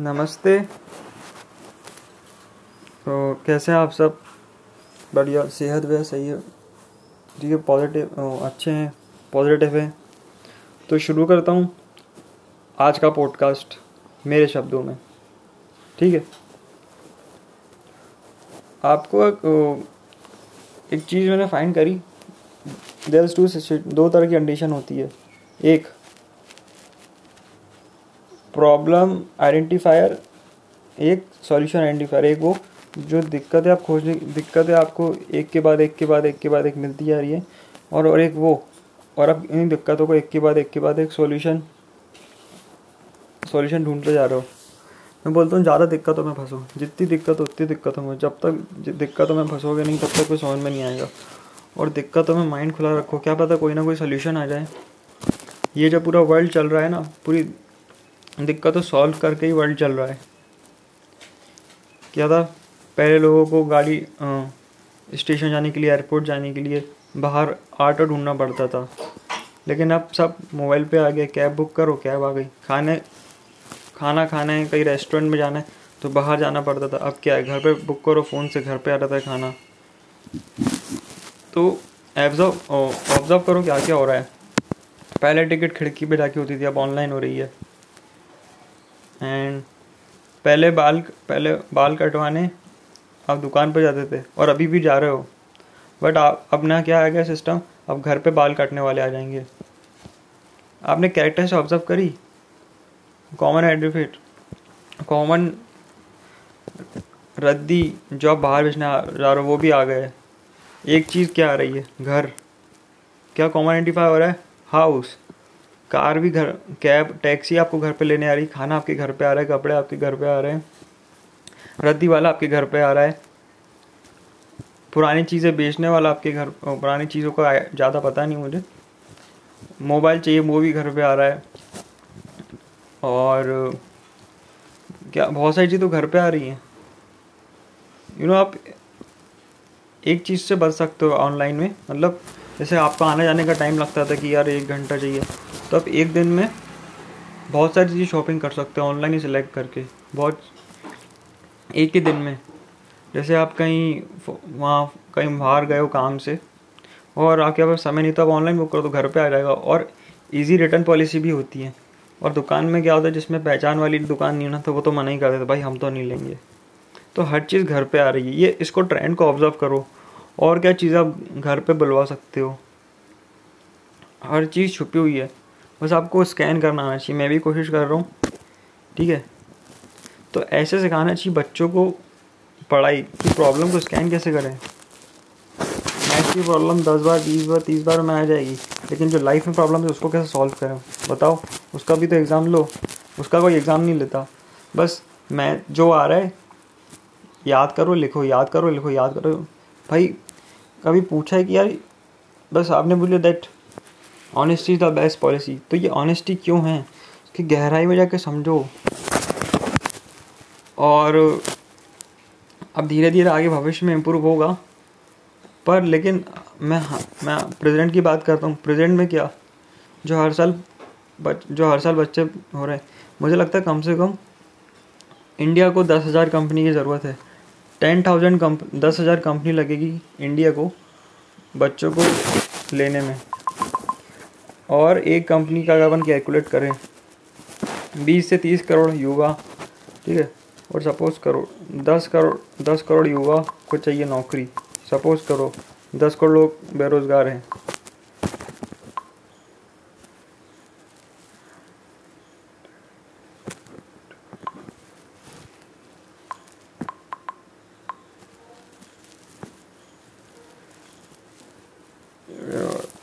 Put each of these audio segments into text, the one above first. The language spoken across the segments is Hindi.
नमस्ते। तो कैसे हैं आप सब? बढ़िया सेहत वह सही है। ठीक है पॉजिटिव अच्छे हैं पॉजिटिव हैं। तो शुरू करता हूँ आज का पॉडकास्ट मेरे शब्दों में। ठीक है? आपको एक, चीज़ मैंने फाइंड करी। देर टू दो तरह की कंडीशन होती है। एक प्रॉब्लम आइडेंटिफायर एक सॉल्यूशन आइडेंटिफायर एक वो जो दिक्कतें आप खोजने दिक्कतें आपको एक के बाद, एक के बाद, एक के बाद एक मिलती जा रही है और और एक वो, और आप इन दिक्कतों को एक के बाद, एक के बाद एक सॉल्यूशन सॉल्यूशन ढूंढते जा रहे हो। मैं बोलता हूँ, ज़्यादा दिक्कतों में फंसो, जितनी दिक्कत हो उतनी दिक्कतों में जब तक दिक्कतों में फंसोगे नहीं, तब तक कोई समझ में नहीं आएगा। और दिक्कतों में माइंड खुला रखो, क्या पता कोई ना कोई सोल्यूशन आ जाए। ये जो पूरा वर्ल्ड चल रहा है ना, पूरी दिक्कत तो सॉल्व करके ही वर्ल्ड चल रहा है। क्या था? पहले लोगों को गाड़ी स्टेशन जाने के लिए एयरपोर्ट जाने के लिए बाहर ऑटो ढूंढना पड़ता था। लेकिन अब सब मोबाइल पे आ गए कैब बुक करो कैब आ गई। खाने, खाना खाना है, कहीं रेस्टोरेंट में जाना है तो बाहर जाना पड़ता था। अब क्या है? घर पे बुक करो फ़ोन से घर पे आ रहा था खाना। तो ऑब्ज़र्व ऑब्ज़र्व करो क्या क्या हो रहा है। पहले टिकट खिड़की पे जाके होती थी, अब ऑनलाइन हो रही है। एंड पहले बाल पहले बाल कटवाने आप दुकान पर जाते थे और अभी भी जा रहे हो। बट आप, अब ना क्या आ गया सिस्टम अब घर पे बाल काटने वाले आ जाएँगे। आपने कैरेक्टर से ऑब्ज़र्व करी? कॉमन एडवोकेट कॉमन रद्दी जो आप बाहर बेचने जा रहे हो वो भी आ गए। एक चीज़ क्या आ रही है? घर। क्या कॉमन आइडेंटिफाई हो रहा है? हाउस कार भी घर, कैब, टैक्सी आपको घर पे लेने आ रही, खाना आपके घर पे आ रहा है, कपड़े आपके घर पे आ रहे हैं, रद्दी वाला आपके घर पे आ रहा है। पुरानी चीज़ें बेचने वाला आपके घर पुरानी चीज़ों का ज़्यादा पता नहीं मुझे। मोबाइल चाहिए, वो भी घर पे आ रहा है। और, क्या, बहुत सारी चीज़ तो घर पे आ रही हैं। यू नो आप एक चीज़ से बच सकते हो ऑनलाइन में। मतलब जैसे आपका आने जाने का टाइम लगता था कि यार एक घंटा चाहिए। तो आप एक दिन में बहुत सारी चीज़ें शॉपिंग कर सकते हो ऑनलाइन ही सिलेक्ट करके। बहुत एक ही दिन में। जैसे आप कहीं वहाँ कहीं बाहर गए हो काम से और आपके पास समय नहीं तो आप ऑनलाइन बुक करो तो घर पे आ जाएगा और इजी रिटर्न पॉलिसी भी होती है। और दुकान में क्या होता है, जिसमें पहचान वाली दुकान नहीं ना तो वो तो मना ही कर देते भाई, हम तो नहीं लेंगे। तो हर चीज़ घर पे आ रही है। ये, इसको ट्रेंड को ऑब्ज़र्व करो। और क्या चीज़ आप घर पे बुलवा सकते हो। हर चीज़ छुपी हुई है। बस आपको स्कैन करना आना चाहिए, मैं भी कोशिश कर रहा हूँ। ठीक है? तो ऐसे सिखाना चाहिए बच्चों को पढ़ाई की प्रॉब्लम को स्कैन कैसे करें? मैथ की प्रॉब्लम दस बार, बीस बार, तीस बार में आ जाएगी, लेकिन जो लाइफ में प्रॉब्लम है उसको कैसे सॉल्व करें? बताओ, उसका भी तो एग्ज़ाम लो, उसका कोई एग्ज़ाम नहीं लेता। बस मैं, जो आ रहा है, याद करो, लिखो, याद करो, लिखो, याद करो। भाई, कभी पूछा है कि यार, बस आपने बोलिए that honesty is the best policy तो ये ऑनेस्टी क्यों है? कि गहराई में जाके समझो। और अब धीरे धीरे आगे भविष्य में इम्प्रूव होगा। पर लेकिन मैं मैं प्रेजेंट की बात करता हूँ। प्रेजेंट में क्या? जो हर साल बच, जो हर साल बच्चे हो रहे हैं। मुझे लगता है कम से कम इंडिया को दस हज़ार कंपनी की ज़रूरत है। टेन थाउज़ेंड कंप दस हज़ार कंपनी लगेगी इंडिया को, बच्चों को लेने में। और एक कंपनी का अगर अपन कैलकुलेट करें, बीस से तीस करोड़ युवा, ठीक है? और सपोज़ करो, दस करोड़ दस करोड़ युवा को चाहिए नौकरी। सपोज़ करो, दस करोड़ लोग बेरोज़गार हैं।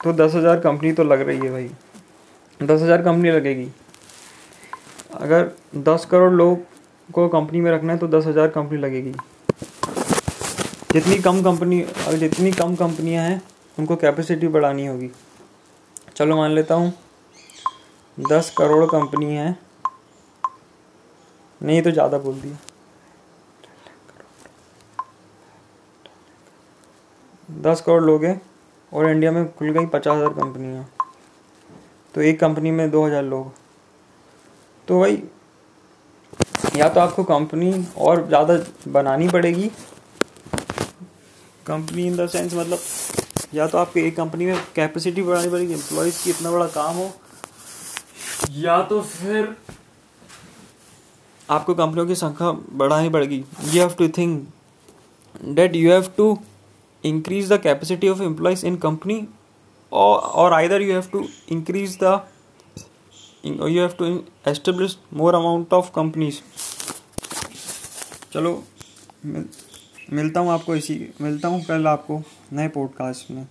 तो दस हज़ार कंपनी तो लग रही है भाई। दस हज़ार कंपनी लगेगी। अगर दस करोड़ लोग को कंपनी में रखना है तो दस हज़ार कंपनी लगेगी। जितनी कम कंपनी अगर जितनी कम कंपनियाँ हैं, उनको कैपेसिटी बढ़ानी होगी। चलो मान लेता हूँ, दस करोड़ कंपनी है। नहीं तो ज़्यादा बोल दिया। दस करोड़ लोग हैं। और इंडिया में खुल गई पचास हज़ार कंपनियाँ। तो एक कंपनी में दो हज़ार लोग। तो भाई, या तो आपको कंपनी और ज़्यादा बनानी पड़ेगी। कंपनी इन द सेंस मतलब या तो आपको एक कंपनी में कैपेसिटी बढ़ानी पड़ेगी एम्प्लॉयज़ की इतना बड़ा काम हो, या तो फिर आपको कंपनियों की संख्या बढ़ानी पड़ेगी। You have to think that you have to increase the capacity of employees in company or or either you have to increase the you have to establish more amount of companies चलो मिल, मिलता हूँ आपको इसी मिलता हूँ कल आपको नए पॉडकास्ट में